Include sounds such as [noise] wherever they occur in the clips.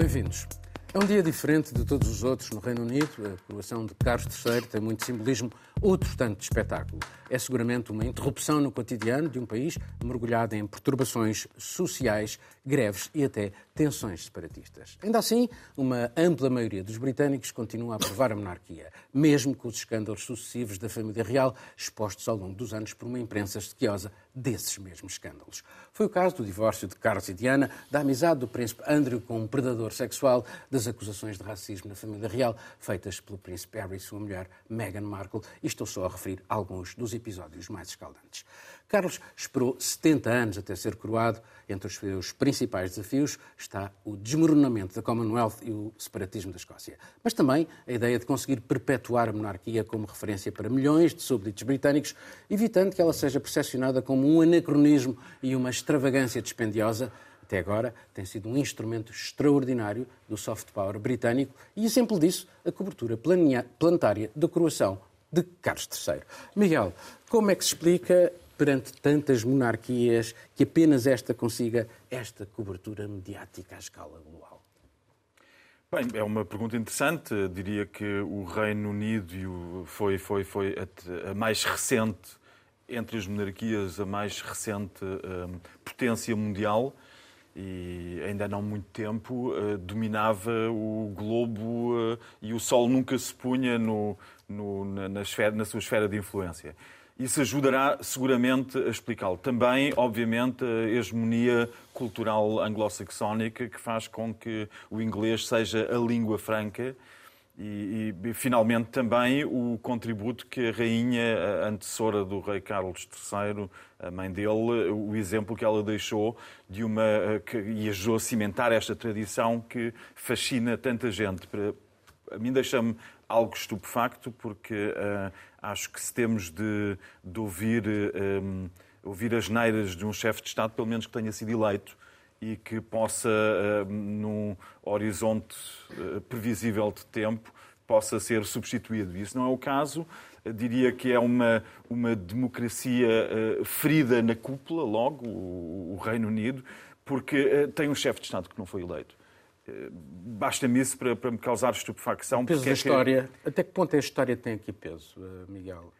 Bem-vindos. É um dia diferente de todos os outros no Reino Unido. A coroação de Carlos III tem muito simbolismo, outro tanto de espetáculo. É seguramente uma interrupção no cotidiano de um país mergulhado em perturbações sociais, greves e até tensões separatistas. Ainda assim, uma ampla maioria dos britânicos continua a aprovar a monarquia, mesmo com os escândalos sucessivos da família real expostos ao longo dos anos por uma imprensa sequiosa desses mesmos escândalos. Foi o caso do divórcio de Carlos e Diana, da amizade do príncipe Andrew com um predador sexual, das acusações de racismo na família real feitas pelo príncipe Harry e sua mulher Meghan Markle, e estou só a referir alguns dos episódios mais escaldantes. Carlos esperou 70 anos até ser coroado. Entre os seus principais desafios está o desmoronamento da Commonwealth e o separatismo da Escócia. Mas também a ideia de conseguir perpetuar a monarquia como referência para milhões de súbditos britânicos, evitando que ela seja percepcionada como um anacronismo e uma extravagância dispendiosa. Até agora tem sido um instrumento extraordinário do soft power britânico e exemplo disso a cobertura planetária da coroação de Carlos III. Miguel, como é que se explica perante tantas monarquias que apenas esta consiga esta cobertura mediática à escala global? Bem, é uma pergunta interessante. Diria que o Reino Unido foi, foi, foi a, mais recente, entre as monarquias, a mais recente um, potência mundial e ainda não muito tempo uh, dominava o globo uh, e o sol nunca se punha no, no, na, na, esfera, na sua esfera de influência. Isso ajudará seguramente a explicá-lo. Também, obviamente, a hegemonia cultural anglo-saxónica que faz com que o inglês seja a língua franca e, e, finalmente, também o contributo que a rainha, a antecessora do rei Carlos III, a mãe dele, o exemplo que ela deixou de uma que, e ajudou a cimentar esta tradição que fascina tanta gente. A mim deixa-me algo estupefacto, porque uh, acho que se temos de, de ouvir, um, eh, ouvir as neiras de um chefe de Estado, pelo menos que tenha sido eleito, e que possa, uh, num horizonte uh, previsível de tempo, possa ser substituído. Isso não é o caso. Eu diria que é uma, uma democracia ferida na cúpula, logo, o, o Reino Unido, porque tem um chefe de Estado que não foi eleito. Basta-me isso para, para, me causar estupefacção. O peso da é história. Que... Até que ponto a história tem aqui peso, eh, Miguel?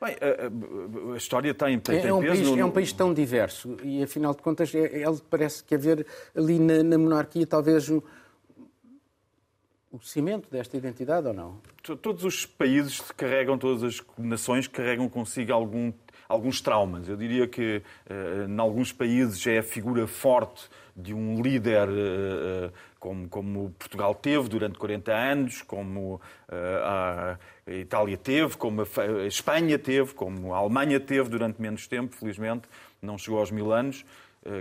Bem, a, a, a história tem, tem, é, tem um peso. País, no... É um país tão diverso e, afinal de contas, é, é, parece que haver ali na, na monarquia talvez um, o cimento desta identidade ou não? Todos os países carregam, todas as nações carregam consigo algum, alguns traumas. Eu diria que, uh, em alguns países, é a figura forte de um líder uh, como, como Portugal teve durante 40 anos, como uh, a Itália teve, como a Espanha teve, como a Alemanha teve durante menos tempo, felizmente, não chegou aos mil anos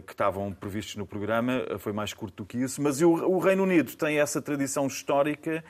que estavam previstos no programa, uh, foi mais curto do que isso. Mas o, o Reino Unido tem essa tradição histórica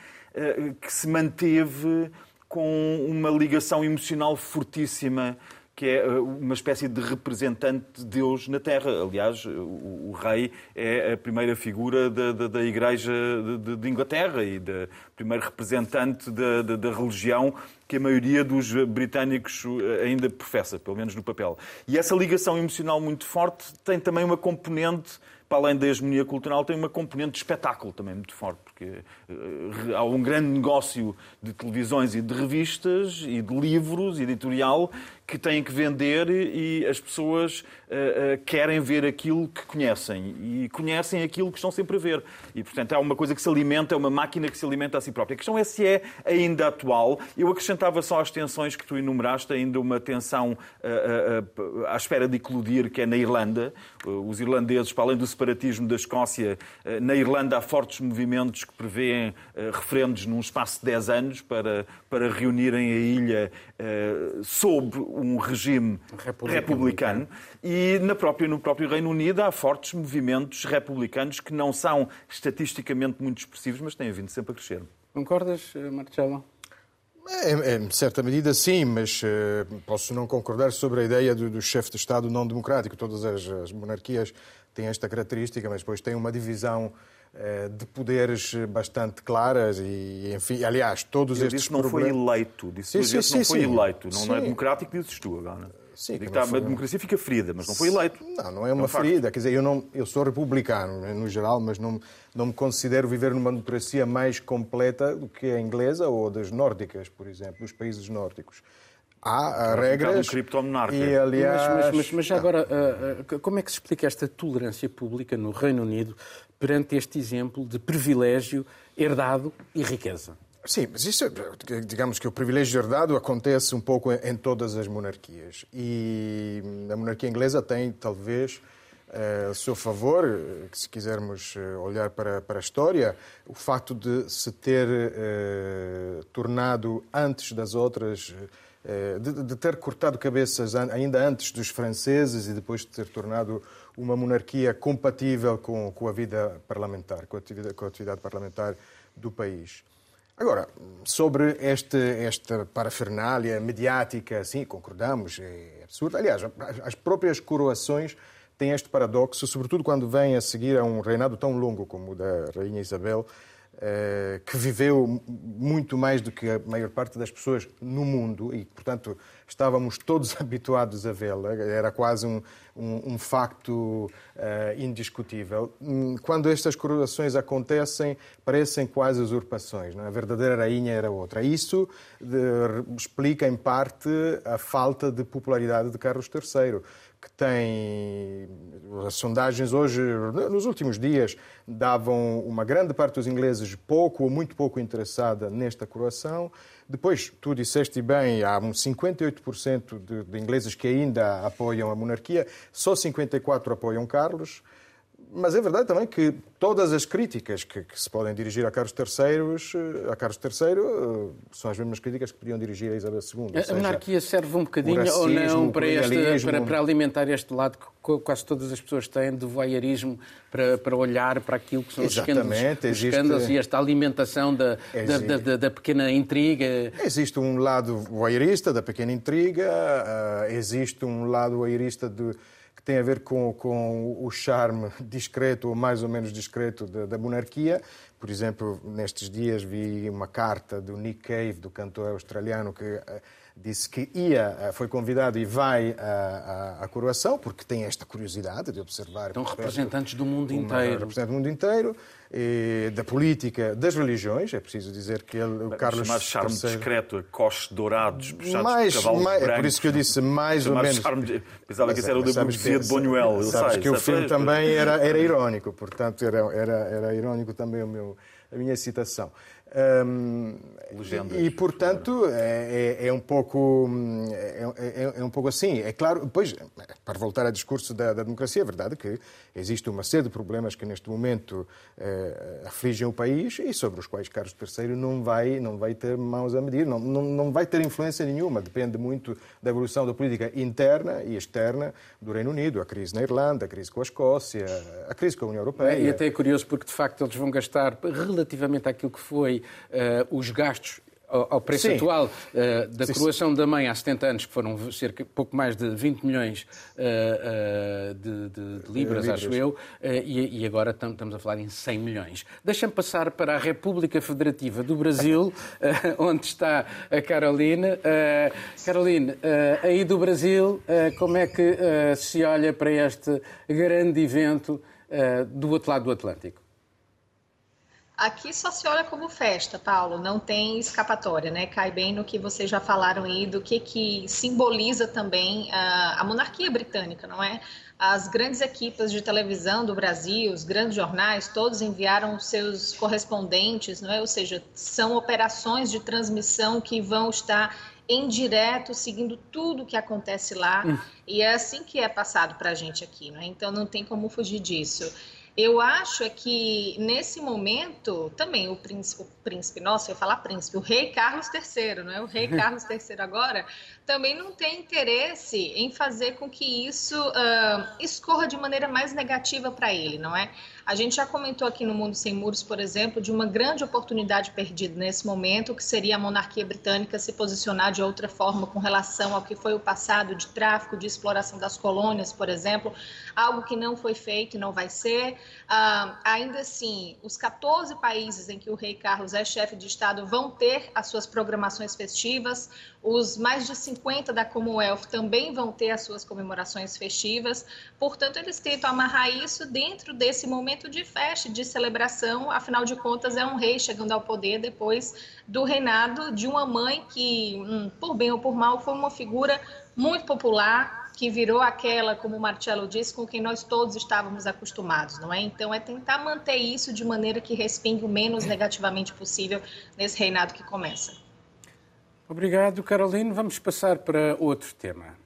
que se manteve com uma ligação emocional fortíssima que é uh, uma espécie de representante de Deus na Terra. Aliás, o, o rei é a primeira figura da, da, da Igreja de, de, Inglaterra e da primeiro representante da, da, da religião que a maioria dos britânicos uh, ainda professa, pelo menos no papel. E essa ligação emocional muito forte tem também uma componente para além da hegemonia cultural, tem uma componente de espetáculo também muito forte, porque uh, há um grande negócio de televisões e de revistas e de livros, editorial, que têm que vender e as pessoas uh, uh, querem ver aquilo que conhecem e conhecem aquilo que estão sempre a ver. E, portanto, é uma coisa que se alimenta, é uma máquina que se alimenta a si própria. A questão é se é ainda atual. Eu acrescentava só às tensões que tu enumeraste ainda uma tensão uh, à espera de eclodir, que é na Irlanda. Os irlandeses, para além do separatismo da Escócia, na Irlanda há fortes movimentos que prevêem referendos num espaço de 10 anos para, para reunirem a ilha sob um regime republicano, republicano e na própria, no próprio Reino Unido há fortes movimentos republicanos que não são estatisticamente muito expressivos, mas têm vindo sempre a crescer. Concordas, Marcelo? É, em certa medida, sim, mas uh, posso não concordar sobre a ideia do, do chefe de Estado não democrático. Todas as, as, monarquias têm esta característica, mas depois têm uma divisão uh, de poderes bastante claras e, enfim, aliás, todos Eu estes disse não problemas... foi eleito, disse sim, sim, sim, não foi eleito, não, não, é democrático, dizes tu agora. Sim, que tá, foi... A democracia fica ferida, mas não foi eleito. Não, não é uma é um ferida. Quer dizer, eu, não, eu sou republicano, no geral, mas não, não me considero viver numa democracia mais completa do que a inglesa ou das nórdicas, por exemplo, dos países nórdicos. Há regras. Um e, aliás... Mas, mas, mas agora, uh, uh, como é que se explica esta tolerância pública no Reino Unido perante este exemplo de privilégio herdado e riqueza? Sim, mas isso, digamos que o privilégio herdado acontece um pouco em todas as monarquias. E a monarquia inglesa tem, talvez, eh, a seu favor, se quisermos eh, olhar para, para a história, o facto de se ter eh, tornado antes das outras, eh, de, de, ter cortado cabeças ainda antes dos franceses e depois de ter tornado uma monarquia compatível com, com a vida parlamentar, com a atividade, com a atividade parlamentar do país. Agora, sobre este, esta parafernália mediática, sim, concordamos, é absurdo. Aliás, as próprias coroações têm este paradoxo, sobretudo quando vem a seguir a um reinado tão longo como o da Rainha Isabel, que viveu muito mais do que a maior parte das pessoas no mundo e, portanto, estávamos todos [laughs] habituados a vê-la, era quase um, um, um facto uh, indiscutível. Hum, quando estas coroações acontecem, parecem quase usurpações. Não? É? A verdadeira rainha era outra. Isso de, explica, em parte, a falta de popularidade de Carlos III que tem. As sondagens hoje, nos últimos dias, davam uma grande parte dos ingleses pouco ou muito pouco interessada nesta coroação. Depois, tu disseste bem, há uns 58% de, de ingleses que ainda apoiam a monarquia, só 54% apoiam Carlos. Mas é verdade também que todas as críticas que, que, se podem dirigir a Carlos III, a Carlos III eh, são as mesmas críticas que podiam dirigir a Isabel II. A, a monarquia serve um bocadinho racismo, ou não para, este, para, para, alimentar este lado que quase todas as pessoas têm de voyeurismo para, para olhar para aquilo que são Exatamente, os escândalos, existe, os escândalos e esta alimentação da, da, da, da, pequena intriga. Existe um lado voyeurista da pequena intriga, uh, existe um lado voyeurista de que tem a ver com, com o charme discreto ou mais ou menos discreto da, da, monarquia. Por exemplo, nestes dias vi uma carta do Nick Cave, do cantor australiano, que uh, disse que ia, uh, foi convidado e vai à, à, à, coroação, porque tem esta curiosidade de observar. Então, representantes do mundo inteiro. Representantes do mundo inteiro da política, das religiões. É preciso dizer que ele, o Carlos chamado charme III... discreto, a coches dourados, puxados mais, por cavalos mais, brancos. É por isso que eu disse mais ou menos. Charme, pensava que isso era o da burguesia de Buñuel. Sabes sei, que o filme também era, era irónico, portanto era, era, era irónico também o meu, a minha citação. Um, e, portanto, é, é, é, um pouco, é, é, é, um pouco assim. É claro, depois, para voltar ao discurso da, da, democracia, é verdade que existe uma série de problemas que neste momento eh, afligem o país e sobre os quais Carlos III não vai, não vai ter mãos a medir, não, não, não vai ter influência nenhuma. Depende muito da evolução da política interna e externa do Reino Unido, a crise na Irlanda, a crise com a Escócia, a crise com a União Europeia. E até é curioso porque, de facto, eles vão gastar relativamente àquilo que foi uh, os gastos ao, preço Sim. atual uh, da Sim. coroação da mãe há 70 anos, que foram cerca pouco mais de 20 milhões uh, uh, de, de, de, libras, acho eu, e, e, agora tam, estamos a falar em 100 milhões. Deixa-me passar para a República Federativa do Brasil, [laughs] onde está a Carolina. Carolina, aí do Brasil, como é que se olha para este grande evento do outro lado do Atlântico? Aqui só se olha como festa, Paulo, não tem escapatória, né? Cai bem no que vocês já falaram aí do que, que simboliza também a, a monarquia britânica, não é? As grandes equipes de televisão do Brasil, os grandes jornais, todos enviaram seus correspondentes, não é? Ou seja, são operações de transmissão que vão estar em direto, seguindo tudo o que acontece lá. Hum. E é assim que é passado para a gente aqui, né? Então não tem como fugir disso. Eu acho é que nesse momento também o príncipe, o príncipe, nossa, eu ia falar príncipe, o rei Carlos III, não é? O rei [laughs] Carlos III agora também não tem interesse em fazer com que isso uh, escorra de maneira mais negativa para ele, não é? A gente já comentou aqui no Mundo Sem Muros, por exemplo, de uma grande oportunidade perdida nesse momento, que seria a monarquia britânica se posicionar de outra forma com relação ao que foi o passado de tráfico, de exploração das colônias, por exemplo, algo que não foi feito e não vai ser. Ah, ainda assim, os 14 países em que o rei Carlos é chefe de Estado vão ter as suas programações festivas, os mais de 50 da Commonwealth também vão ter as suas comemorações festivas, portanto, eles tentam amarrar isso dentro desse momento de festa, de celebração, afinal de contas, é um rei chegando ao poder depois do reinado de uma mãe que, hum, por bem ou por mal, foi uma figura muito popular, que virou aquela, como o Marcelo disse, com quem nós todos estávamos acostumados, não é? Então, é tentar manter isso de maneira que respingue o menos negativamente possível nesse reinado que começa. Obrigado, Carolina. Vamos passar para outro tema.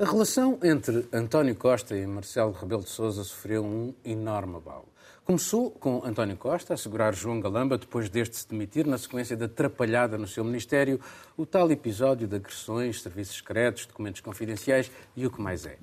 A relação entre António Costa e Marcelo Rebelo de Sousa sofreu um enorme abalo. Começou com António Costa a segurar João Galamba depois deste se demitir na sequência da atrapalhada no seu ministério, o tal episódio de agressões, serviços secretos, documentos confidenciais e o que mais é.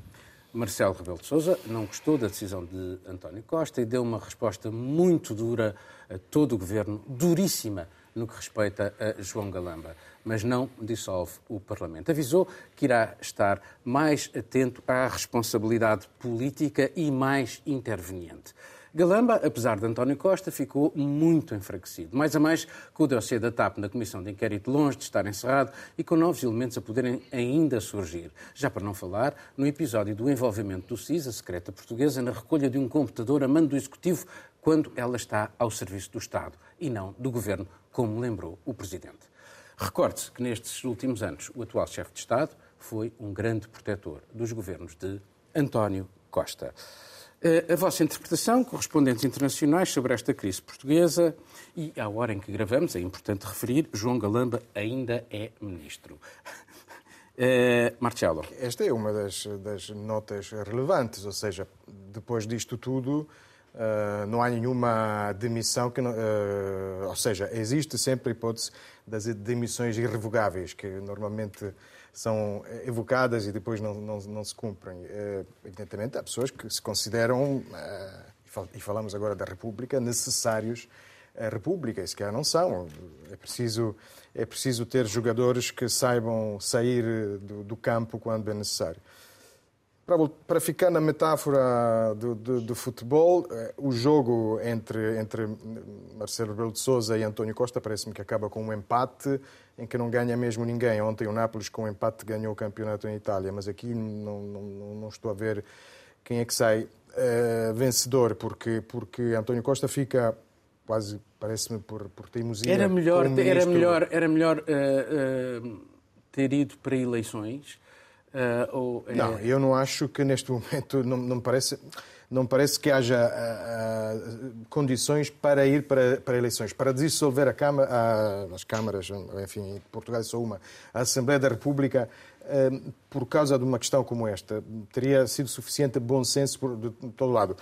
Marcelo Rebelo de Sousa não gostou da decisão de António Costa e deu uma resposta muito dura a todo o governo, duríssima no que respeita a João Galamba, mas não dissolve o Parlamento. Avisou que irá estar mais atento à responsabilidade política e mais interveniente. Galamba, apesar de António Costa, ficou muito enfraquecido. Mais a mais, com o dossiê da TAP na Comissão de Inquérito longe de estar encerrado e com novos elementos a poderem ainda surgir. Já para não falar no episódio do envolvimento do CIS, a secreta portuguesa, na recolha de um computador a mando do Executivo quando ela está ao serviço do Estado e não do Governo, como lembrou o Presidente. Recorde-se que nestes últimos anos o atual chefe de Estado foi um grande protetor dos governos de António Costa. Eh, a vossa interpretação, correspondentes internacionais, sobre esta crise portuguesa e, à hora em que gravamos, é importante referir, João Galamba ainda é ministro. Uh, [laughs] Marcelo. Esta é uma das, das, notas relevantes, ou seja, depois disto tudo, uh, não há nenhuma demissão que. Não, uh, ou seja, existe sempre a hipótese das demissões irrevogáveis, que normalmente são evocadas e depois não, não, não se cumprem. Uh, evidentemente, há pessoas que se consideram, e falamos agora da República, necessários à República, e se calhar não são. É preciso, é preciso ter jogadores que saibam sair do, do campo quando é necessário. Para, ficar na metáfora do, do, do, futebol, eh, o jogo entre, entre Marcelo Rebelo de Sousa e António Costa parece-me que acaba com um empate em que não ganha mesmo ninguém. Ontem o Nápoles com um empate ganhou o campeonato em Itália, mas aqui não, não, não estou a ver quem é que sai uh, vencedor, porque, porque António Costa fica quase, parece-me, por, por teimosia. Era melhor, era melhor, era melhor uh, uh, ter ido para eleições ou, é... Não, eu não acho que neste [laughs] momento não, não parece não parece que haja uh, uh, condições para ir para, para eleições, para dissolver a Câmara, as câmaras, enfim, Portugal é só uma, a Assembleia da República, por causa de uma questão como esta. Teria sido suficiente bom senso por, de, de todo lado.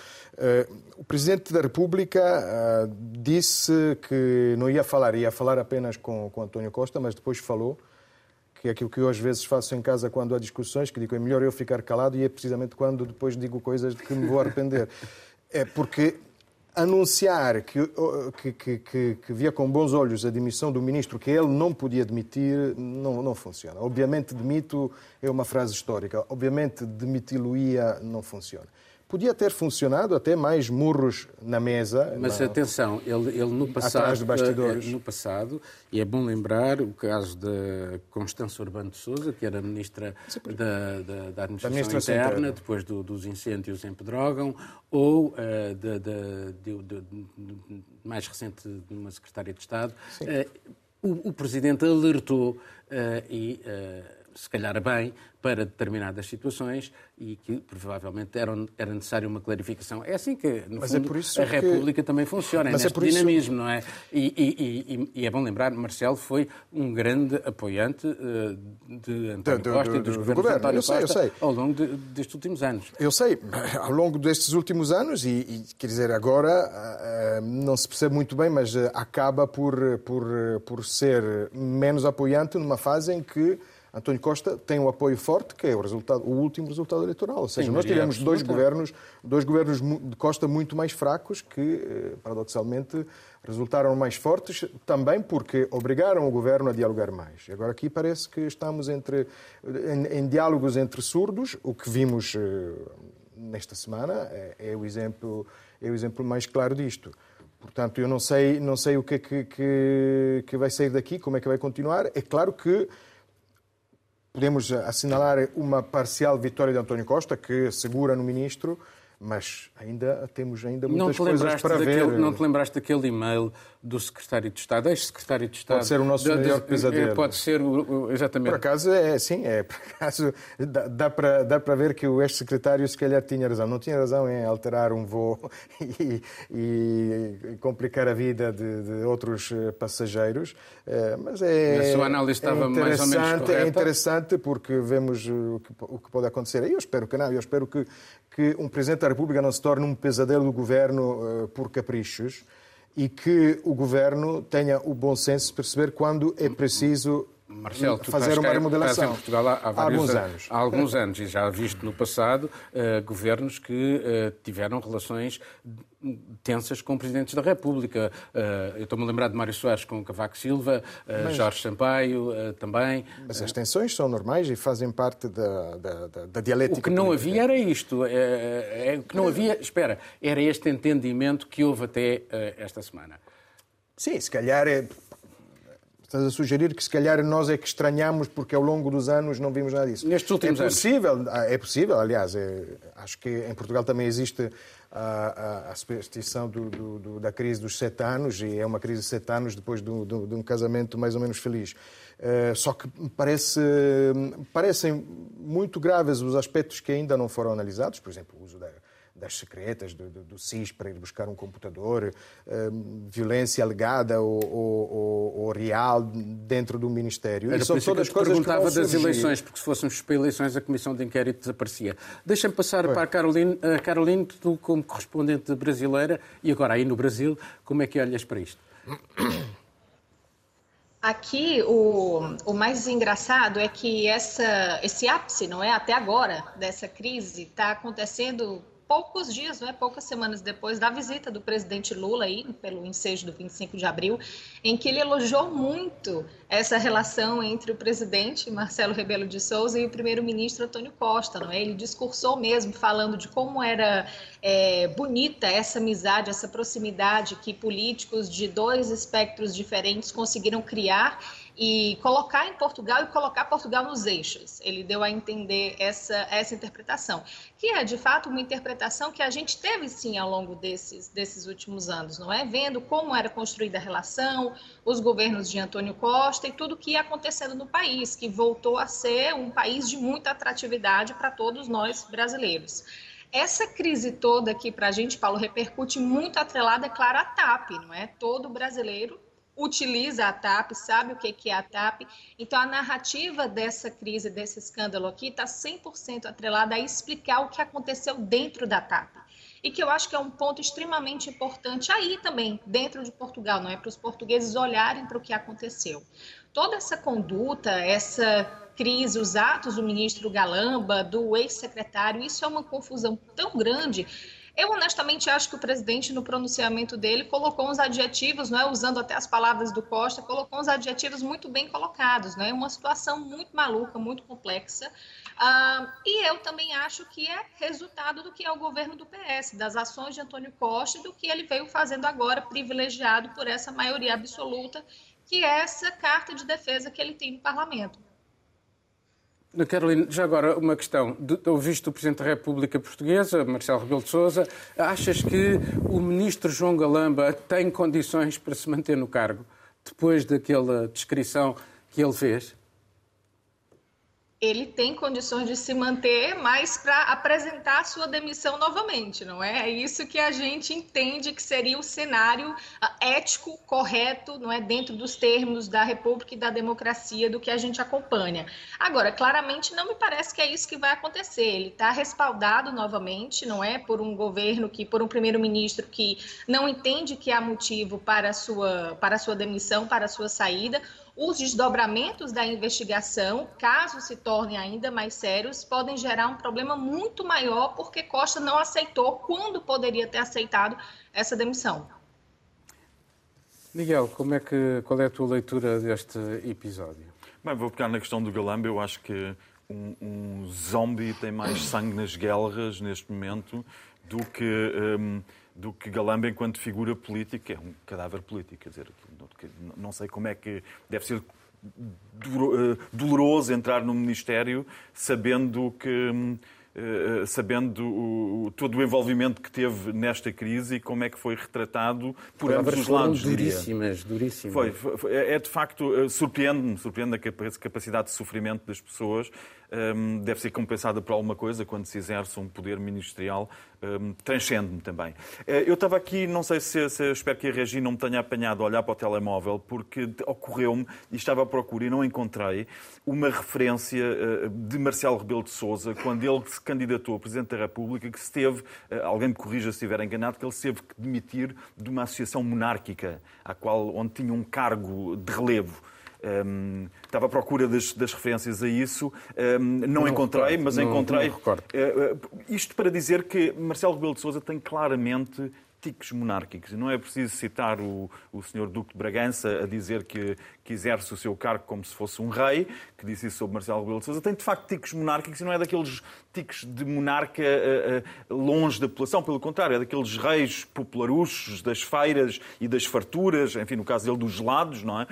o Presidente da República disse que não ia falar, ia falar apenas com, com António Costa, mas depois falou que é aquilo que eu às vezes faço em casa quando há discussões, que digo é melhor eu ficar calado e é precisamente quando depois digo coisas de que me vou arrepender. É porque anunciar que, que, que, que, via com bons olhos a demissão do ministro que ele não podia demitir não, não funciona. Obviamente demito é uma frase histórica. Obviamente demiti-lo-ia não funciona. Podia ter funcionado até mais murros na mesa. Mas na... atenção, ele, ele no passado, de bastidores. Eh, no passado, e é bom lembrar o caso da Constança Urbano de Souza, que era ministra da, da, da, Administração da Interna, depois do, dos incêndios em Pedrógão, ou uh, de, de, de, mais recente, de uma secretária de Estado. Uh, o, o, Presidente alertou uh, e se calhar bem, para determinadas situações e que provavelmente era, era necessária uma clarificação. É assim que, no Mas é fundo, é a República que... também funciona, Mas é neste é dinamismo, isso... não é? E, e, e, e, é bom lembrar, Marcelo foi um grande apoiante uh, de António do, Costa do, e dos do, governos de António eu Costa sei, eu sei. ao longo de, destes últimos anos. Eu sei, ao longo destes últimos anos, e, quer dizer, agora uh, não se percebe muito bem, mas uh, acaba por, por, por ser menos apoiante numa fase em que António Costa tem um apoio forte, que é o, resultado, o último resultado eleitoral. Ou seja, Sim, nós tivemos dois governos, dois governos de Costa muito mais fracos que, eh, paradoxalmente, resultaram mais fortes também porque obrigaram o governo a dialogar mais. Agora aqui parece que estamos entre, em, em diálogos entre surdos, o que vimos eh, nesta semana é, é, o exemplo, é o exemplo mais claro disto. Portanto, eu não sei, não sei o que, é que, que, que vai sair daqui, como é que vai continuar. É claro que podemos assinalar uma parcial vitória de António Costa, que segura no ministro, mas ainda temos ainda muitas coisas para daquele, ver. Não te lembraste daquele e-mail do secretário de Estado, ex-secretário de Estado? Pode ser o nosso de, maior pesadelo. Pode ser, exatamente. Por acaso, é sim, é, por acaso, dá, dá, para, dá ver que o ex-secretário se calhar tinha razão. Não tinha razão em alterar um voo [laughs] e, e complicar a vida de, de, outros eh, passageiros, eh, mas é, a sua análise estava é mais ou menos correta. É interessante porque vemos o que, o que pode acontecer. Eu espero que não, eu espero que, que um Presidente da República não se torne um pesadelo do governo uh, por caprichos e que o governo tenha o bom senso de perceber quando é preciso Marcelo, fazer uma remodelação. em Portugal há, há, há alguns anos. Há alguns anos, e já visto no passado, uh, governos que uh, tiveram relações tensas com presidentes da República. Uh, eu estou-me a lembrar de Mário Soares com Cavaco Silva, Mas... Jorge Sampaio também. Mas as tensões são normais e fazem parte da, da, da, da dialética. O que não política. havia era isto. É, é, o que não havia, espera, era este entendimento que houve até esta semana. Sim, se calhar é, Estás a sugerir que se calhar nós é que estranhamos porque ao longo dos anos não vimos nada disso. Nestes últimos é possível, anos. É possível, aliás, é, acho que em Portugal também existe a, a, a superstição do, do, do, da crise dos sete anos, e é uma crise de sete anos depois de, de um casamento mais ou menos feliz. Uh, só que parece, parecem muito graves os aspectos que ainda não foram analisados, por exemplo, o uso da, das secretas, do, do, do SIS para ir buscar um computador, um, violência alegada ou, ou, ou, real dentro do Ministério. Era são todas que coisas perguntava que das surgir. eleições, porque se fôssemos para eleições a Comissão de Inquérito desaparecia. Deixa-me passar para a Caroline. A Caroline, tu como correspondente brasileira, e agora aí no Brasil, como é que olhas para isto? Aqui, o, o mais engraçado é que essa, esse ápice, não é, até agora, dessa crise, está acontecendo poucos dias, né, poucas semanas depois da visita do presidente Lula aí, pelo ensejo do 25 de abril, em que ele elogiou muito essa relação entre o presidente Marcelo Rebelo de Souza e o primeiro-ministro Antônio Costa. Não é? Ele discursou mesmo falando de como era é, bonita essa amizade, essa proximidade que políticos de dois espectros diferentes conseguiram criar e colocar em Portugal e colocar Portugal nos eixos. Ele deu a entender essa, essa interpretação, que é de fato uma interpretação que a gente teve sim ao longo desses, desses últimos anos, não é? Vendo como era construída a relação, os governos de Antônio Costa e tudo o que ia acontecendo no país, que voltou a ser um país de muita atratividade para todos nós brasileiros. Essa crise toda aqui para a gente, Paulo, repercute muito atrelada, é claro, à TAP, não é? Todo brasileiro utiliza a TAP, sabe o que é a TAP. Então, a narrativa dessa crise, desse escândalo aqui, está 100% atrelada a explicar o que aconteceu dentro da TAP. E que eu acho que é um ponto extremamente importante aí também, dentro de Portugal, não é? Para os portugueses olharem para o que aconteceu. Toda essa conduta, essa crise, os atos do ministro Galamba, do ex-secretário, isso é uma confusão tão grande eu honestamente acho que o presidente, no pronunciamento dele, colocou uns adjetivos, não é? usando até as palavras do Costa, colocou uns adjetivos muito bem colocados, não é? Uma situação muito maluca, muito complexa. Uh, e eu também acho que é resultado do que é o governo do PS, das ações de Antônio Costa e do que ele veio fazendo agora, privilegiado por essa maioria absoluta, que é essa carta de defesa que ele tem no parlamento. Carolina, já agora uma questão. Ouviste o Presidente da República Portuguesa, Marcelo Rebelo de Sousa. Achas que o Ministro João Galamba tem condições para se manter no cargo depois daquela descrição que ele fez? Ele tem condições de se manter, mas para apresentar sua demissão novamente, não é? É isso que a gente entende que seria o cenário ah, ético correto, não é, dentro dos termos da República e da democracia do que a gente acompanha. Agora, claramente não me parece que é isso que vai acontecer. Ele está respaldado novamente, não é, por um governo que, por um primeiro-ministro que não entende que há motivo para a sua para a sua demissão, para a sua saída os desdobramentos da investigação, caso se tornem ainda mais sérios, podem gerar um problema muito maior, porque Costa não aceitou quando poderia ter aceitado essa demissão. Miguel, como é que, qual é a tua leitura deste episódio? Bem, vou pegar na questão do Galamba. Eu acho que um, um zombie tem mais sangue nas guerras neste momento do que. Um, do que Galamba enquanto figura política, é um cadáver político. Quer dizer, não sei como é que deve ser eh, doloroso entrar no Ministério sabendo que hum, eh, sabendo o, todo o envolvimento que teve nesta crise e como é que foi retratado por ambos os lados. Duríssimas, duríssimas. Foi, foi, é de facto, eh, surpreende-me, surpreende a capacidade de sofrimento das pessoas um, deve ser compensada por alguma coisa quando se exerce um poder ministerial, um, transcende-me também. Eh, eu estava aqui, não sei se, se espero que a Regina não me tenha apanhado a olhar para o telemóvel, porque ocorreu-me e estava à procura e não encontrei uma referência uh, de Marcelo Rebelo de Sousa quando ele se candidatou a Presidente da República, que se teve, uh, alguém me corrija se estiver enganado, que ele se teve que demitir de uma associação monárquica, à qual, onde tinha um cargo de relevo. Um, estava à procura das, das referências a isso, um, não, não, encontrei, recordo, mas não, encontrei. Não uh, isto para dizer que Marcelo Rebelo de Sousa tem claramente tiques monárquicos. Não é preciso citar o, o Sr. Duque de Bragança a dizer que, que exerce o seu cargo como se fosse um rei, que disse isso sobre Marcelo Rebelo de Sousa. Tem, de facto, tiques monárquicos e não é daqueles tiques de monarca uh, uh, longe da população. Pelo contrário, é daqueles reis popularuchos das feiras e das farturas, enfim, no caso dele, dos gelados, não é?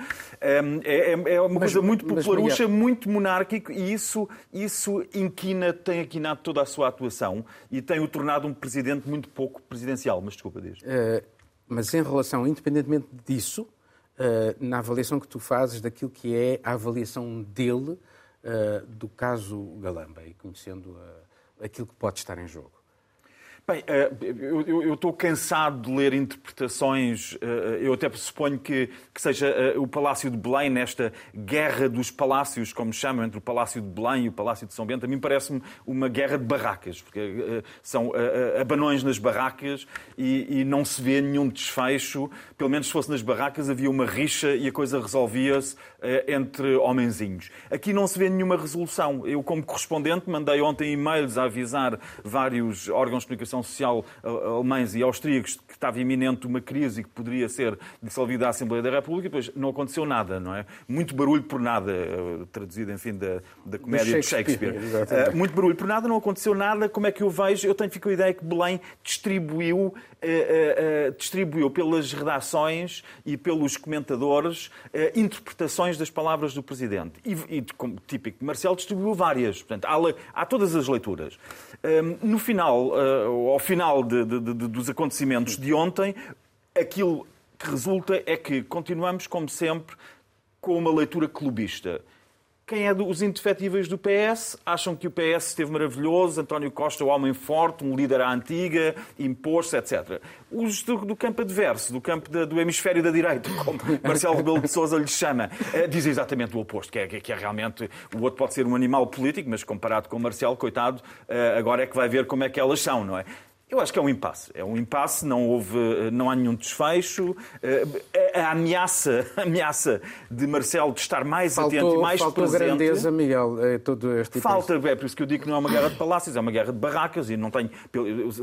Um, é, é, é, uma mas, coisa muito popularucha, muito monárquico e isso, isso inquina, tem aquinado toda a sua atuação e tem o tornado um presidente muito pouco presidencial. Mas desculpa, Uh, mas em relação, independentemente disso, uh, na avaliação que tu fazes daquilo que é a avaliação dele do caso Galamba e conhecendo aquilo que pode estar em jogo. Bem, eh, eu estou cansado de ler interpretações. Eh, eu até suponho que, que seja eh, o Palácio de Belém, nesta guerra dos palácios, como chamam, entre o Palácio de Belém e o Palácio de São Bento. A mim parece-me uma guerra de barracas, porque são abanões nas barracas e, e não se vê nenhum desfecho. Pelo menos se fosse nas barracas, havia uma rixa e a coisa resolvia-se entre homenzinhos. Aqui não se vê nenhuma resolução. Eu, como correspondente, mandei ontem e-mails a avisar vários órgãos de comunicação comunicação social alemães e austríacos que estava iminente uma crise e que poderia ser dissolvida a Assembleia da República, depois não aconteceu nada, não é? Muito barulho por nada, eh, traduzido, enfim, da, da comédia de Shakespeare. De Shakespeare. Uh, muito barulho por nada, não aconteceu nada. Como é que eu vejo? Eu tenho fico a ideia que Belém distribuiu, uh, uh, distribuiu pelas redações e pelos comentadores interpretações das palavras do Presidente. E, e como típico de Marcelo, distribuiu várias. Portanto, há, há todas as leituras. no final, ao final de, de, de, dos acontecimentos de ontem, aquilo que resulta é que continuamos, como sempre, com uma leitura clubista. Quem é dos indefetíveis do PS acham que o PS esteve maravilhoso, António Costa, o homem forte, um líder à antiga, impôs-se, etc. Os do, do, campo adverso, do campo da, do hemisfério da direita, como [laughs] Marcelo Rebelo de Sousa lhe chama, eh, dizem exatamente o oposto, que é, que é realmente o outro pode ser um animal político, mas comparado com o Marcelo, coitado, eh, agora é que vai ver como é que elas são, não é? Eu acho que é um impasse. É um impasse, não, houve, não há nenhum desfecho. Eh, a ameaça, [laughs] a ameaça de Marcelo de estar mais faltou, atento e mais faltou presente... grandeza, Miguel, é todo este Falta, é por isso que eu digo que não é uma guerra de palácios, é uma guerra de barracas e não tenho...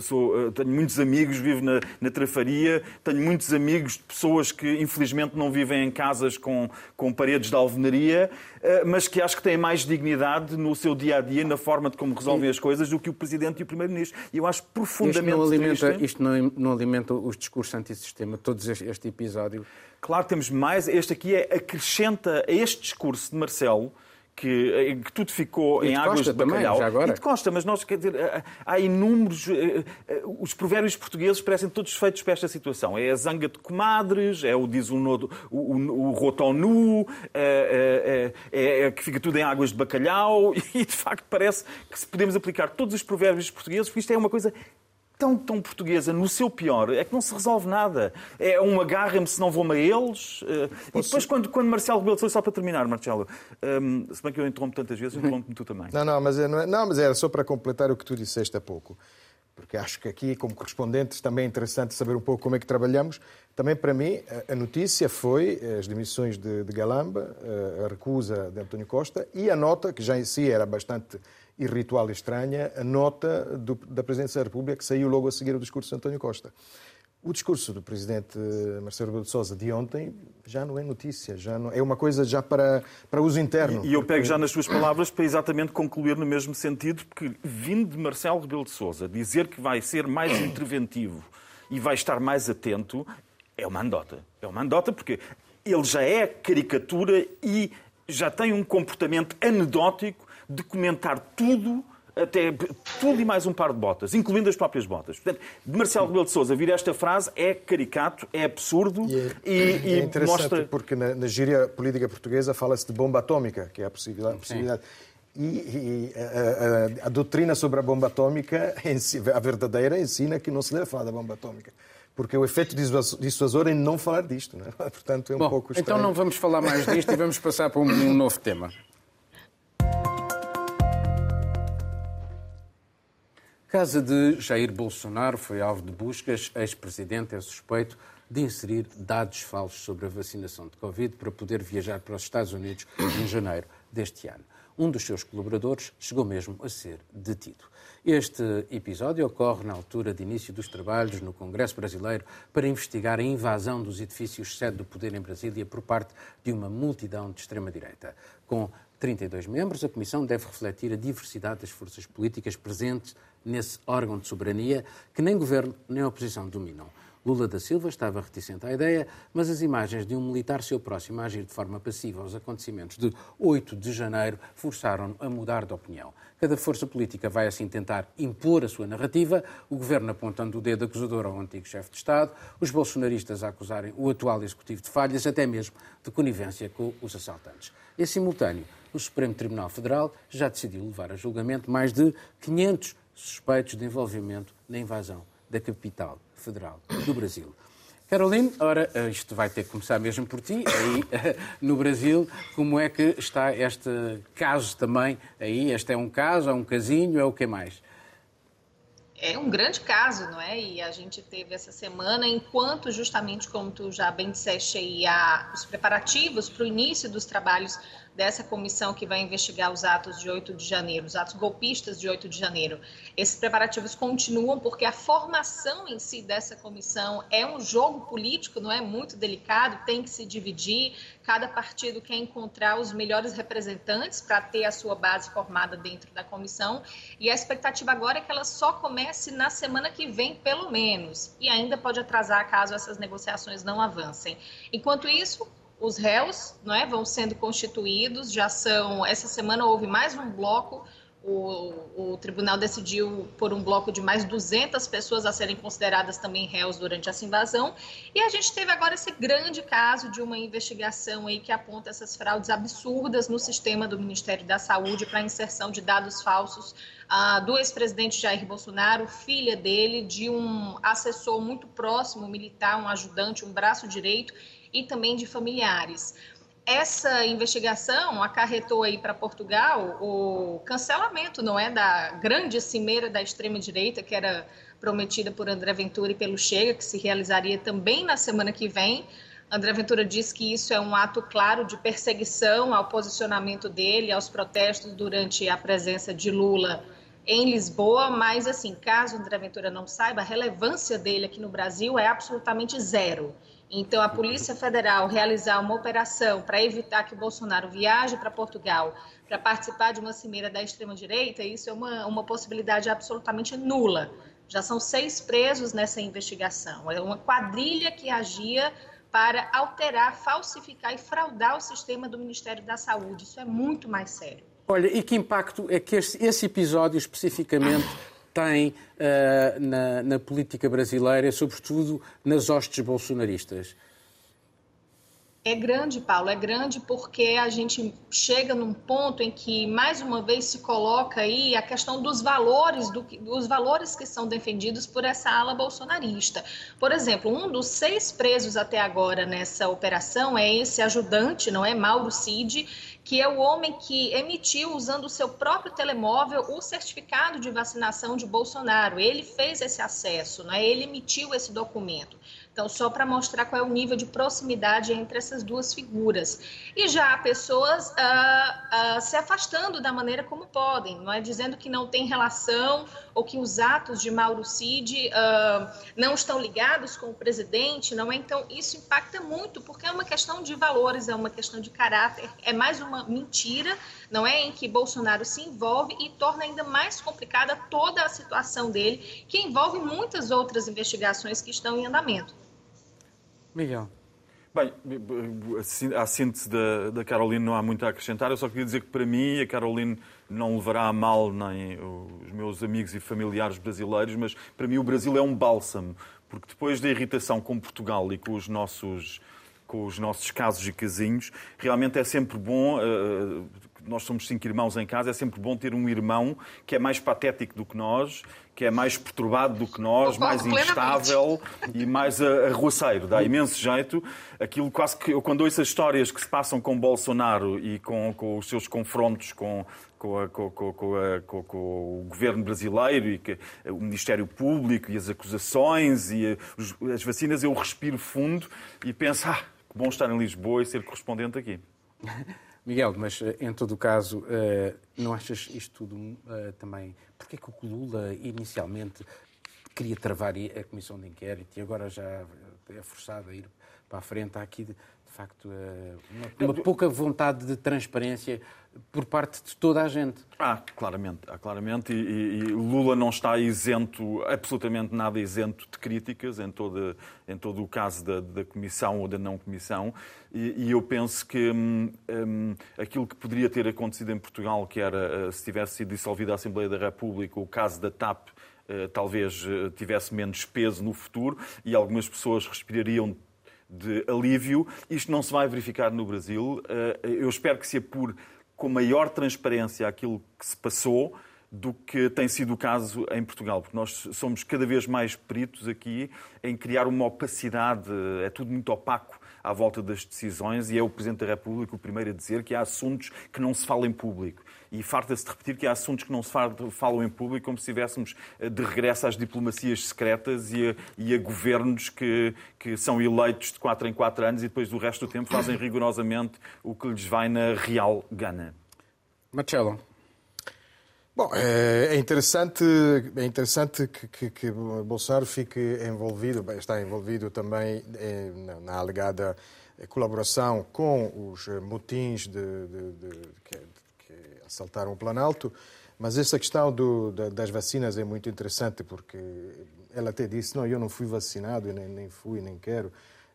Sou, eh, tenho muitos amigos, vivo na, na trafaria, tenho muitos amigos de pessoas que infelizmente não vivem em casas com, com paredes de alvenaria, eh, mas que acho que têm mais dignidade no seu dia-a-dia, na forma de como resolvem as coisas, do que o Presidente e o Primeiro-Ministro. E eu acho profundamente isto não alimenta, isto não, não alimenta os discursos antissistema, todos este, este episódio. Claro, temos mais. Este aqui é, acrescenta a este discurso de Marcelo que, que tudo ficou em águas Costa de bacalhau. Também, agora. E de Costa, mas nós, quer dizer, há inúmeros. Os provérbios portugueses parecem todos feitos para esta situação. É a zanga de comadres, é o diz o, o, o, o rotonu, é, é, é, é, que fica tudo em águas de bacalhau, [laughs] e de facto parece que se podemos aplicar todos os provérbios portugueses, porque isto é uma coisa tão, tão portuguesa, no seu pior, é que não se resolve nada. É um agarra-me se não vou-me a eles. Eh, e depois, quando, quando Marcelo Rebelo de Sousa, só para terminar, Marcelo, um, se bem que eu interrompo tantas vezes, interrompo-me tu também. Não, não, mas, é, não, é, não, mas era só para completar o que tu disseste há pouco. Porque acho que aqui, como correspondentes, também é interessante saber um pouco como é que trabalhamos. Também, para mim, a notícia foi as demissões de, de Galamba, a recusa de António Costa e a nota, que já em si era bastante e estranha, a nota do, da Presidência da República que saiu logo a seguir o discurso de António Costa. O discurso do presidente Marcelo Rebelo de Sousa de ontem já não é notícia, já não, é uma coisa já para, para uso interno. E, e eu pego já nas suas palavras para exatamente concluir no mesmo sentido, porque vindo de Marcelo Rebelo de Sousa dizer que vai ser mais interventivo e vai estar mais atento, é uma andota. É uma andota porque ele já é caricatura e já tem um comportamento anedótico de comentar tudo até tudo e mais um par de botas, incluindo as próprias botas. Portanto, de Marcelo Rebelo de Sousa vir esta frase é caricato, é absurdo e, é, e, e é interessante mostra... porque na, na gíria política portuguesa fala-se de bomba atómica, que é a possibilidade. A possibilidade. E, e a, a, a, doutrina sobre a bomba atómica, [laughs] a verdadeira, ensina que não se deve falar da bomba atómica. Porque o efeito dissuasor é não falar disto. Não é? [laughs] Portanto, é um Bom, pouco então estranho. Então não vamos falar mais disto e vamos passar para um, um novo tema. Casa de Jair Bolsonaro foi alvo de buscas. Ex-presidente é suspeito de inserir dados falsos sobre a vacinação de Covid para poder viajar para os Estados Unidos em janeiro deste ano. Um dos seus colaboradores chegou mesmo a ser detido. Este episódio ocorre na altura de início dos trabalhos no Congresso Brasileiro para investigar a invasão dos edifícios sede do poder em Brasília por parte de uma multidão de extrema-direita. Com 32 membros, a Comissão deve refletir a diversidade das forças políticas presentes nesse órgão de soberania que nem governo nem oposição dominam. Lula da Silva estava reticente à ideia, mas as imagens de um militar seu próximo a agir de forma passiva aos acontecimentos de 8 de janeiro forçaram-no a mudar de opinião. Cada força política vai assim tentar impor a sua narrativa, o governo apontando o dedo acusador ao antigo chefe de Estado, os bolsonaristas a acusarem o atual executivo de falhas, até mesmo de conivência com os assaltantes. Em simultâneo, o Supremo Tribunal Federal já decidiu levar a julgamento mais de 500 suspeitos de envolvimento na invasão da capital federal do Brasil. Caroline, ora, isto vai ter que começar mesmo por ti, aí no Brasil, como é que está este caso também aí? Este é um caso, é um casinho, é o que mais? É um grande caso, não é? E a gente teve essa semana, enquanto justamente, como tu já bem disseste aí, há os preparativos para o início dos trabalhos dessa comissão que vai investigar os atos de 8 de janeiro, os atos golpistas de 8 de janeiro. Esses preparativos continuam porque a formação em si dessa comissão é um jogo político, não é muito delicado, tem que se dividir, cada partido quer encontrar os melhores representantes para ter a sua base formada dentro da comissão, e a expectativa agora é que ela só comece na semana que vem, pelo menos, e ainda pode atrasar caso essas negociações não avancem. Enquanto isso, os réus não é, vão sendo constituídos, já são. Essa semana houve mais um bloco. O, o tribunal decidiu por um bloco de mais 200 pessoas a serem consideradas também réus durante essa invasão. E a gente teve agora esse grande caso de uma investigação aí que aponta essas fraudes absurdas no sistema do Ministério da Saúde para inserção de dados falsos ah, do ex-presidente Jair Bolsonaro, filha dele, de um assessor muito próximo, militar, um ajudante, um braço direito e também de familiares. Essa investigação acarretou aí para Portugal o cancelamento, não é, da grande cimeira da extrema direita que era prometida por André Ventura e pelo Chega, que se realizaria também na semana que vem. André Ventura diz que isso é um ato claro de perseguição ao posicionamento dele, aos protestos durante a presença de Lula em Lisboa, mas assim, caso André Ventura não saiba, a relevância dele aqui no Brasil é absolutamente zero. Então, a Polícia Federal realizar uma operação para evitar que o Bolsonaro viaje para Portugal para participar de uma cimeira da extrema-direita, isso é uma, uma possibilidade absolutamente nula. Já são seis presos nessa investigação. É uma quadrilha que agia para alterar, falsificar e fraudar o sistema do Ministério da Saúde. Isso é muito mais sério. Olha, e que impacto é que esse, esse episódio especificamente tem uh, na, na política brasileira, sobretudo nas hostes bolsonaristas? É grande, Paulo, é grande porque a gente chega num ponto em que, mais uma vez, se coloca aí a questão dos valores, do, dos valores que são defendidos por essa ala bolsonarista. Por exemplo, um dos seis presos até agora nessa operação é esse ajudante, não é? Mauro Cid, que é o homem que emitiu, usando o seu próprio telemóvel, o certificado de vacinação de Bolsonaro. Ele fez esse acesso, não é? ele emitiu esse documento. Então, só para mostrar qual é o nível de proximidade entre essas duas figuras. E já há pessoas ah, ah, se afastando da maneira como podem, não é dizendo que não tem relação ou que os atos de Mauro Cid ah, não estão ligados com o presidente, não é? Então, isso impacta muito, porque é uma questão de valores, é uma questão de caráter, é mais uma mentira, não é? Em que Bolsonaro se envolve e torna ainda mais complicada toda a situação dele, que envolve muitas outras investigações que estão em andamento. Miguel. Bem, à síntese da, da Caroline não há muito a acrescentar. Eu só queria dizer que para mim a Caroline não levará a mal nem os meus amigos e familiares brasileiros, mas para mim o Brasil é um bálsamo, porque depois da irritação com Portugal e com os nossos com os nossos casos e casinhos, realmente é sempre bom uh, nós somos cinco irmãos em casa, é sempre bom ter um irmão que é mais patético do que nós, que é mais perturbado do que nós, mais instável e mais arruaceiro. Dá imenso jeito. Aquilo quase que eu, quando ouço as histórias que se passam com Bolsonaro e com, com os seus confrontos com, com, a, com, com, a, com, o governo brasileiro e que, o Ministério Público e as acusações e as vacinas, eu respiro fundo e penso, ah, que bom estar em Lisboa e ser correspondente aqui. [laughs] Miguel, mas eh, em todo o caso, eh, não achas isto tudo eh, também? Porque é que o Lula inicialmente queria travar a comissão de inquérito e agora já é forçado a ir para a frente? Há aqui, de facto, uma, uma pouca vontade de transparência por parte de toda a gente. Ah, claramente, ah, claramente. E, e, e, Lula não está isento, absolutamente nada isento de críticas em todo, em todo o caso da, da comissão ou da não comissão. E, e eu penso que hum, hum, aquilo que poderia ter acontecido em Portugal, que era eh, se tivesse sido dissolvida a Assembleia da República, o caso da TAP eh, talvez eh, tivesse menos peso no futuro e algumas pessoas respirariam de alívio. Isto não se vai verificar no Brasil. Eu espero que se apure com maior transparência aquilo que se passou do que tem sido o caso em Portugal, porque nós somos cada vez mais peritos aqui em criar uma opacidade, é tudo muito opaco à volta das decisões e é o Presidente da República o primeiro a dizer que há assuntos que não se falam em público. E farta-se de repetir que há assuntos que não se falam em público, como se estivéssemos eh, de regresso às diplomacias secretas e a, e a governos que, que são eleitos de 4 em 4 anos e depois do resto do tempo fazem [coughs] rigorosamente o que lhes vai na real gana. Marcelo. Bom, é, é interessante, é interessante que, que, que Bolsonaro fique envolvido, está envolvido também eh, na alegada colaboração com os motins de, de, de, que, que, assaltaram o Planalto, mas essa questão do, das vacinas é muito interessante porque ela até disse, não, eu não fui vacinado, nem, nem fui, nem quero.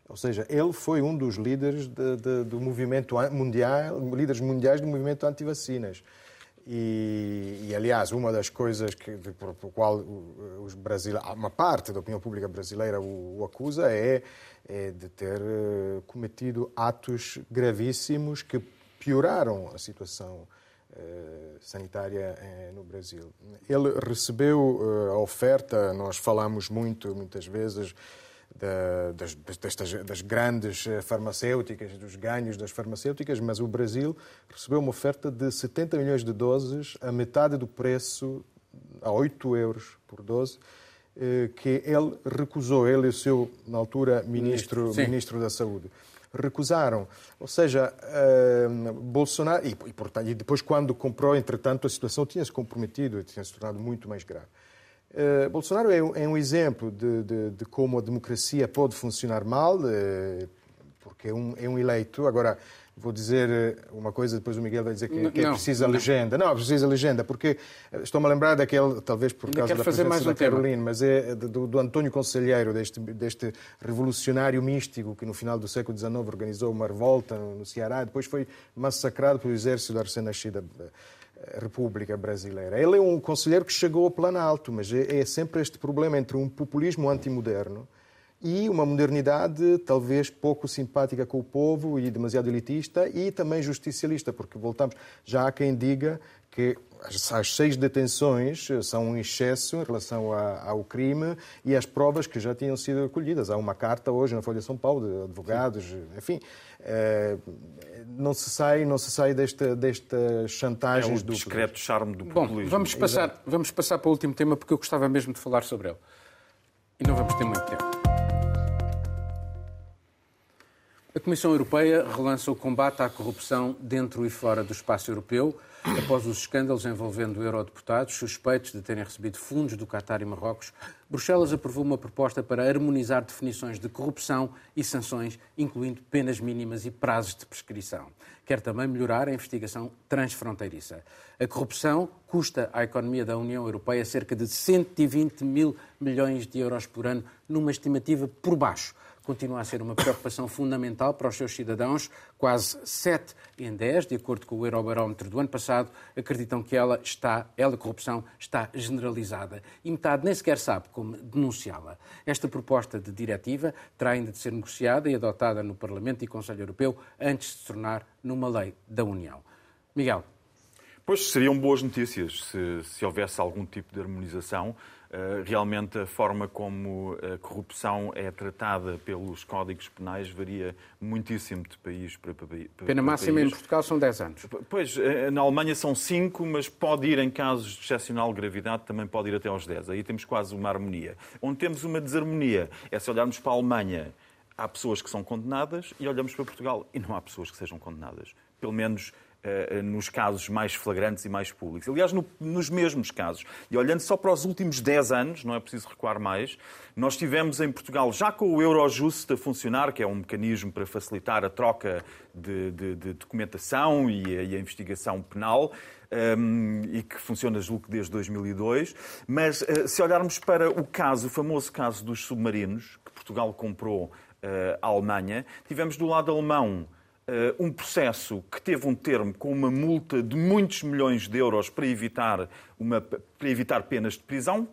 Ou seja, ele foi um dos líderes do movimento mundial, líderes mundiais do movimento anti-vacinas. E, e, aliás, uma das coisas que, por, por qual os brasileiros, uma parte da opinião pública brasileira o, o acusa é, é, de ter uh, cometido atos gravíssimos que pioraram a situação uh, sanitária uh, no Brasil. Ele recebeu a oferta, nós falamos muito, muitas vezes, das, destas, das grandes eh, farmacêuticas, dos ganhos das farmacêuticas, mas o Brasil recebeu uma oferta de 70 milhões de doses a metade do preço, a 8 euros por dose, eh, que ele recusou, ele e o seu, na altura, ministro, ministro da Saúde. Recusaram. Ou seja, uh, Bolsonaro. E, e, portanto, e depois, quando comprou, entretanto, a situação tinha se comprometido, tinha se tornado muito mais grave. Uh, Bolsonaro é, é, um exemplo de, de, de, como a democracia pode funcionar mal, uh, porque é um, é um, eleito. Agora, vou dizer eh, uma coisa, depois o Miguel vai dizer que, que é preciso a legenda. Não, preciso a legenda, porque eh, estou-me a lembrar daquele, talvez por causa da presença mais um da Carolina, mas é do, do António Conselheiro, deste, deste revolucionário místico que no final do século XIX organizou uma revolta no Ceará depois foi massacrado pelo exército da recém-nascida eh, República Brasileira. Ele é um conselheiro que chegou ao Planalto, mas é, é sempre este problema entre um populismo antimoderno e uma modernidade talvez pouco simpática com o povo e demasiado elitista e também justicialista, porque voltamos, já há quem diga que as seis detenções são um excesso em relação ao crime e as provas que já tinham sido colhidas. Há uma carta hoje na Folha de São Paulo de advogados, enfim, eh, não se sai, não se sai desta, desta chantagem é o discreto charme do populismo. Bom, vamos passar, vamos passar para o último tema porque eu gostava mesmo de falar sobre ele. E não vamos ter muito tempo. A Comissão Europeia relança o combate à corrupção dentro e fora do espaço europeu, após os escândalos envolvendo eurodeputados suspeitos de terem recebido fundos do Qatar e Marrocos. Bruxelas aprovou uma proposta para harmonizar definições de corrupção e sanções, incluindo penas mínimas e prazos de prescrição. Quer também melhorar a investigação transfronteiriça. A corrupção custa à economia da União Europeia cerca de 120 mil milhões de euros por ano, numa estimativa por baixo continua a ser uma preocupação fundamental para os seus cidadãos. Quase 7 em 10, de acordo com o Eurobarómetro do ano passado, acreditam que ela está, ela, a corrupção, está generalizada. E metade nem sequer sabe como denunciá-la. Esta proposta de diretiva terá ainda de ser negociada e adotada no Parlamento e Conselho Europeu antes de se tornar numa lei da União. Miguel. Pois seriam boas notícias se, se houvesse algum tipo de harmonização. Eh, realmente a forma como a corrupção é tratada pelos códigos penais varia muitíssimo de país para, país. Pena máxima país. em Portugal são 10 anos. Pois, eh, na Alemanha são 5, mas pode ir em casos de excepcional gravidade, também pode ir até aos 10. Aí temos quase uma harmonia. Onde temos uma desarmonia é se olharmos para a Alemanha, há pessoas que são condenadas e olhamos para Portugal e não há pessoas que sejam condenadas. Pelo menos nos casos mais flagrantes e mais públicos. Aliás, no, nos mesmos casos. E olhando só para os últimos 10 anos, não é preciso recuar mais, nós tivemos em Portugal, já com o Eurojust a funcionar, que é um mecanismo para facilitar a troca de, de, de documentação e a, e a, investigação penal, um, ehm, e que funciona, julgo, desde 2002. Mas uh, se olharmos para o caso, o famoso caso dos submarinos, que Portugal comprou uh, à Alemanha, tivemos do lado alemão um processo que teve um termo com uma multa de muitos milhões de euros para evitar, uma, para evitar penas de prisão,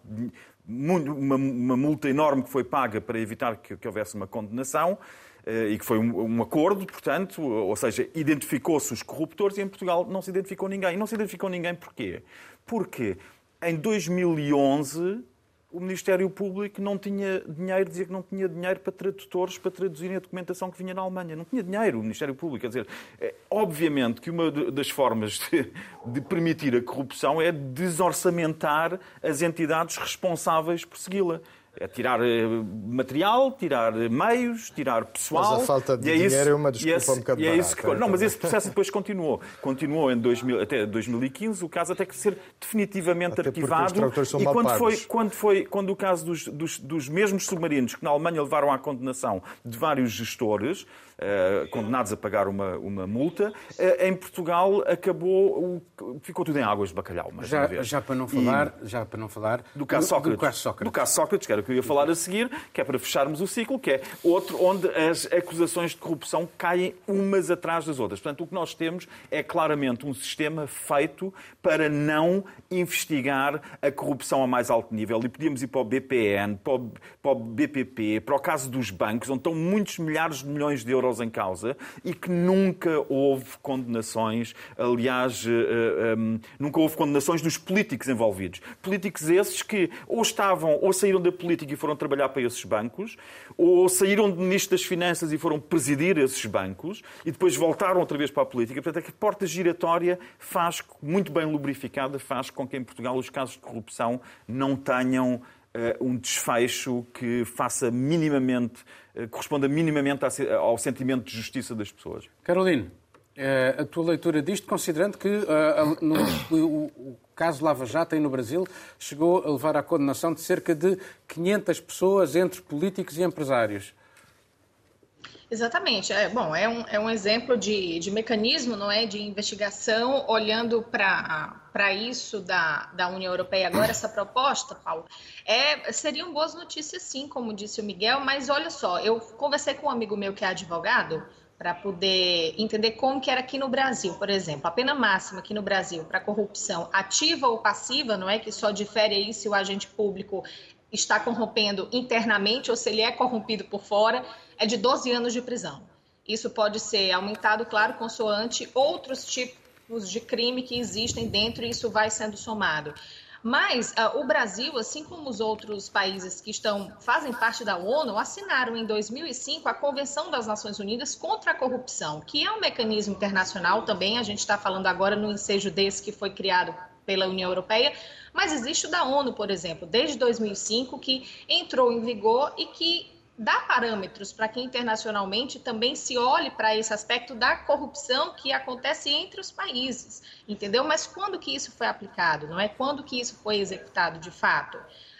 uma, uma multa enorme que foi paga para evitar que, que houvesse uma condenação uh, e que foi um, um, acordo, portanto, ou seja, identificou-se os corruptores e em Portugal não se identificou ninguém. E não se identificou ninguém porquê? Porque em 2011 o Ministério Público não tinha dinheiro, dizia que não tinha dinheiro para tradutores para traduzirem a documentação que vinha na Alemanha. Não tinha dinheiro o Ministério Público. Quer dizer, é, obviamente que uma das formas de, de permitir a corrupção é desorçamentar as entidades responsáveis por segui-la. É tirar eh, material, tirar meios, tirar pessoal. Mas a falta de é dinheiro isso, é uma desculpa esse, um bocado é isso que, Não, mas esse processo depois continuou. Continuou em 2000, até 2015, o caso até que ser definitivamente até arquivado. e quando foi, quando foi quando o caso dos, dos, dos mesmos submarinos que na Alemanha levaram à condenação de vários gestores, eh, condenados a pagar uma, uma multa. Uh, em Portugal acabou, ficou tudo em águas de bacalhau. Mas já, já para não falar, e, já para não falar do caso, Sócrates, do caso Sócrates. Do caso Sócrates, que era o que eu ia falar a seguir, que é para fecharmos o ciclo, que é outro onde as acusações de corrupção caem umas atrás das outras. Portanto, o que nós temos é claramente um sistema feito para não investigar a corrupção a mais alto nível. E podíamos ir para o BPN, para o, para o BPP, para o caso dos bancos, onde estão muitos milhares de milhões de euros euros em causa e que nunca houve condenações, aliás, eh, eh, ehm, nunca houve condenações dos políticos envolvidos. Políticos esses que ou estavam ou saíram da política e foram trabalhar para esses bancos, ou saíram de ministro das Finanças e foram presidir esses bancos e depois voltaram outra vez para a política. Portanto, é a porta giratória faz, muito bem lubrificada, faz com que em Portugal os casos de corrupção não tenham um desfecho que faça minimamente, uh, corresponda minimamente ao sentimento de justiça das pessoas. Caroline, uh, a tua leitura disto, considerando que no, o, o caso Lava Jato aí no Brasil chegou a levar à condenação de cerca de 500 pessoas entre políticos e empresários. Exatamente. É, bom, é um, é um exemplo de, de mecanismo, não é, de investigação, olhando para isso da, da União Europeia. Agora, essa proposta, Paulo, é, seriam boas notícias sim, como disse o Miguel, mas olha só, eu conversei com um amigo meu que é advogado, para poder entender como que era aqui no Brasil, por exemplo, a pena máxima aqui no Brasil para corrupção ativa ou passiva, não é? Que só difere aí se o agente público está corrompendo internamente ou se ele é corrompido por fora, é de 12 anos de prisão. Isso pode ser aumentado, claro, consoante outros tipos de crime que existem dentro e isso vai sendo somado. Mas uh, o Brasil, assim como os outros países que estão fazem parte da ONU, assinaram em 2005 a Convenção das Nações Unidas contra a Corrupção, que é um mecanismo internacional também. A gente está falando agora no ensejo desse que foi criado pela União Europeia, mas existe o da ONU, por exemplo, desde 2005, que entrou em vigor e que dá parâmetros para que internacionalmente também se olhe para esse aspecto da corrupção que acontece entre os países, entendeu? Mas quando que isso foi aplicado, não é? Quando que isso foi executado de fato?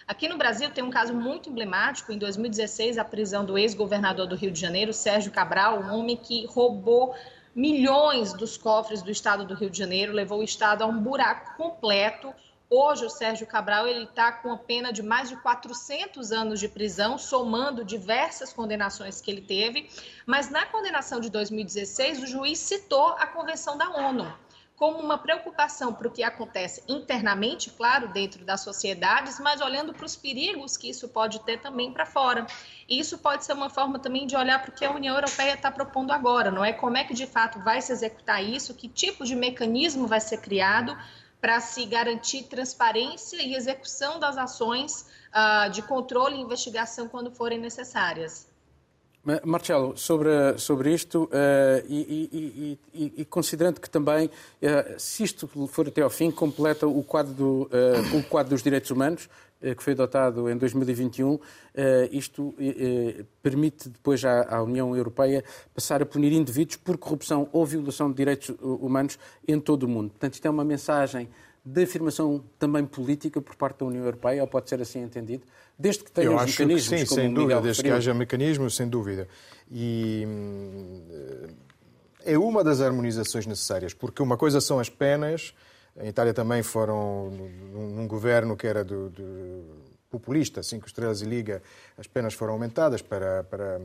Aqui no Brasil tem um caso muito emblemático, em 2016, a prisão do ex-governador do Rio de Janeiro, Sérgio Cabral, um homem que roubou milhões dos cofres do estado do Rio de Janeiro, levou o estado a um buraco completo, Hoje, o Sérgio Cabral ele está com a pena de mais de 400 anos de prisão, somando diversas condenações que ele teve. Mas na condenação de 2016, o juiz citou a Convenção da ONU como uma preocupação para o que acontece internamente, claro, dentro das sociedades, mas olhando para os perigos que isso pode ter também para fora. E isso pode ser uma forma também de olhar para o que a União Europeia está propondo agora, não é? Como é que de fato vai se executar isso, que tipo de mecanismo vai ser criado para se garantir transparência e execução das ações uh, de controle e investigação quando forem necessárias. Marcelo, sobre, sobre isto, uh, e, e, e, e, considerando que também, uh, se isto for até ao fim, completa o quadro, do, uh, o quadro dos direitos humanos, que foi adotado em 2021, isto permite depois à, União Europeia passar a punir indivíduos por corrupção ou violação de direitos humanos em todo o mundo. Portanto, isto é uma mensagem de afirmação também política por parte da União Europeia, ou pode ser assim entendido, desde que tenha Eu os acho mecanismos. Que sim, sem dúvida, desde que haja mecanismos, sem dúvida. E é uma das harmonizações necessárias, porque uma coisa são as penas, em Itália também foram num, governo que era do, do populista, Cinco Estrelas e Liga, as penas foram aumentadas para, para,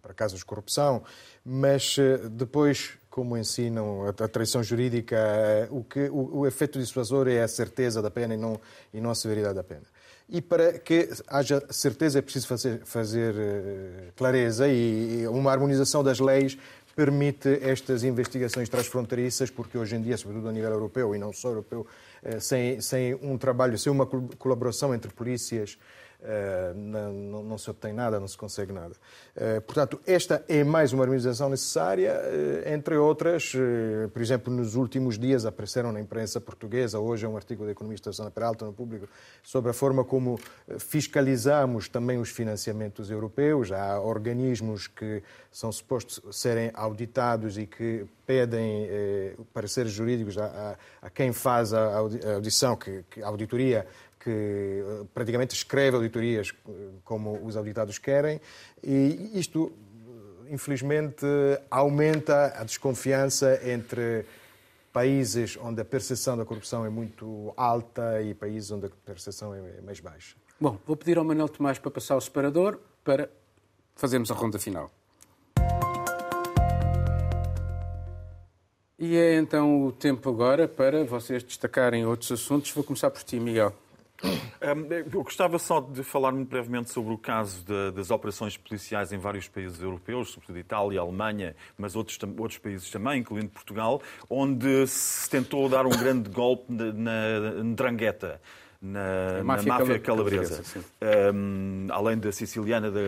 para casos de corrupção, mas eh, depois como ensinam a, tradição jurídica, eh, o, que, o, o efeito dissuasor é a certeza da pena e não, e não a severidade da pena. E para que haja certeza é preciso fazer, fazer uh, clareza e uma harmonização das leis permite estas investigações transfronteiriças, porque hoje em dia, sobretudo a nível europeu e não só europeu, uh, sem, sem um trabalho, sem uma colaboração entre polícias eh, não, não, se obtém nada, não se consegue nada. Eh, portanto, esta é mais uma harmonização necessária, eh, entre outras, por exemplo, nos últimos dias apareceram na imprensa portuguesa, hoje é um artigo da economista Susana Peralta no público, sobre a forma como fiscalizamos também os financiamentos europeus. Há organismos que são supostos serem auditados e que pedem eh, pareceres jurídicos a, a, a, quem faz a audição, que, que a auditoria que eh, praticamente escreve auditorias eh, como os auditados querem, e isto, eh, infelizmente, aumenta a desconfiança entre países onde a percepção da corrupção é muito alta e países onde a percepção é mais baixa. Bom, vou pedir ao Manuel Tomás para passar o separador para fazermos a ronda final. E é então o tempo agora para vocês destacarem outros assuntos. Vou começar por ti, Miguel. Eu gostava só de falar muito brevemente sobre o caso de, das operações policiais em vários países europeus, sobretudo Itália, Alemanha, mas outros, outros países também, incluindo Portugal, onde se tentou dar um grande golpe na, na Ndrangheta. Na, máfia, na máfia calabresa, calabresa um, além da siciliana da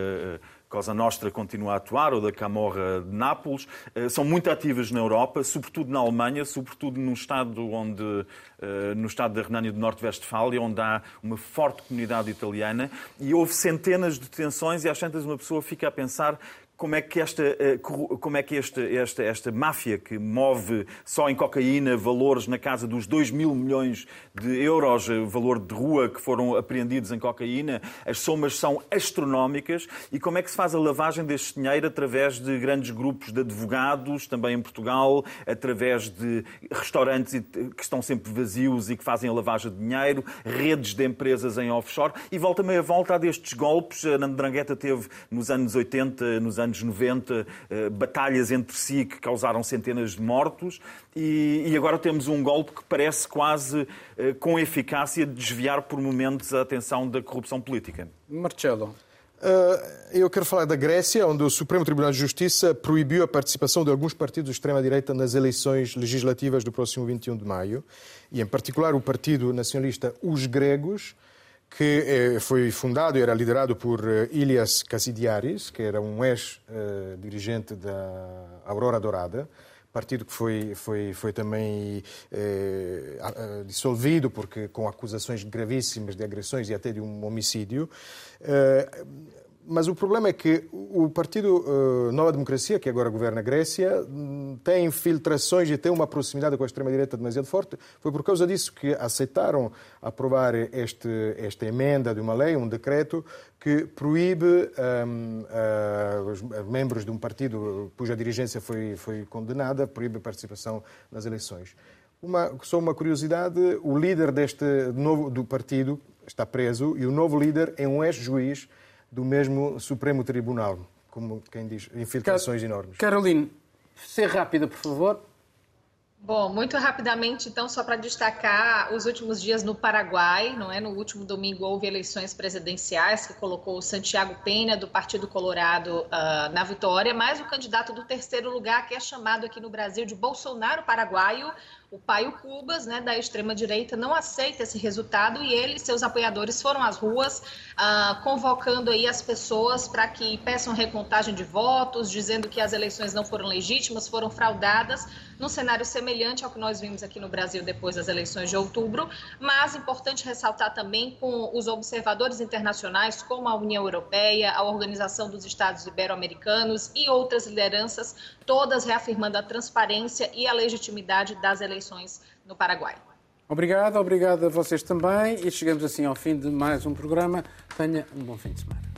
Cosa Nostra continua a atuar, ou da Camorra de Nápoles, eh, são muito ativas na Europa, sobretudo na Alemanha, sobretudo no estado, onde, eh, no estado da Renânia do Norte-Vestfália, onde há uma forte comunidade italiana, e houve centenas de detenções e às tantas uma pessoa fica a pensar como é que esta, eh, como é que esta, esta, esta máfia que move só em cocaína valores na casa dos 2 mil milhões de euros, eh, valor de rua que foram apreendidos em cocaína, as somas são astronómicas e como é que se faz a lavagem deste dinheiro através de grandes grupos de advogados, também em Portugal, através de restaurantes que estão sempre vazios e que fazem a lavagem de dinheiro, redes de empresas em offshore e volta meia volta a destes golpes. A Nandrangheta teve nos anos 80, nos anos anos 90, eh, batalhas entre si que causaram centenas de mortos, e, agora temos um golpe que parece quase eh, com eficácia desviar por momentos a atenção da corrupção política. Marcelo. Uh, eu quero falar da Grécia, onde o Supremo Tribunal de Justiça proibiu a participação de alguns partidos de extrema-direita nas eleições legislativas do próximo 21 de maio, e em particular o partido nacionalista Os Gregos, que eh, foi fundado e era liderado por eh, Ilias Kassidiaris, que era um ex-dirigente da Aurora Dourada, partido que foi, foi, foi também eh, dissolvido porque com acusações gravíssimas de agressões e até de um homicídio. Eh, mas o problema é que o Partido uh, Nova Democracia, que agora governa a Grécia, hum, tem infiltrações e tem uma proximidade com a extrema-direita demasiado forte. Foi por causa disso que aceitaram aprovar este, esta emenda de uma lei, um decreto, que proíbe um, uh, os membros de um partido cuja dirigência foi, foi condenada, proíbe a participação nas eleições. Uma, só uma curiosidade, o líder deste novo do partido está preso e o novo líder é um ex-juiz do mesmo Supremo Tribunal, como quem diz, infiltrações Car enormes. Caroline, ser rápida, por favor. Bom, muito rapidamente, então, só para destacar os últimos dias no Paraguai, não é? No último domingo houve eleições presidenciais que colocou o Santiago Penha do Partido Colorado uh, na vitória, mas o candidato do terceiro lugar, que é chamado aqui no Brasil de Bolsonaro Paraguaio, o Paio Cubas, né, da extrema-direita, não aceita esse resultado e ele e seus apoiadores foram às ruas uh, convocando aí as pessoas para que peçam recontagem de votos, dizendo que as eleições não foram legítimas, foram fraudadas, num cenário semelhante ao que nós vimos aqui no Brasil depois das eleições de outubro, mas importante ressaltar também com os observadores internacionais, como a União Europeia, a Organização dos Estados Ibero-Americanos e outras lideranças, todas reafirmando a transparência e a legitimidade das eleições eleições no Paraguai. Obrigado, obrigado a vocês também e chegamos assim ao fim de mais um programa. Tenha um bom fim de semana.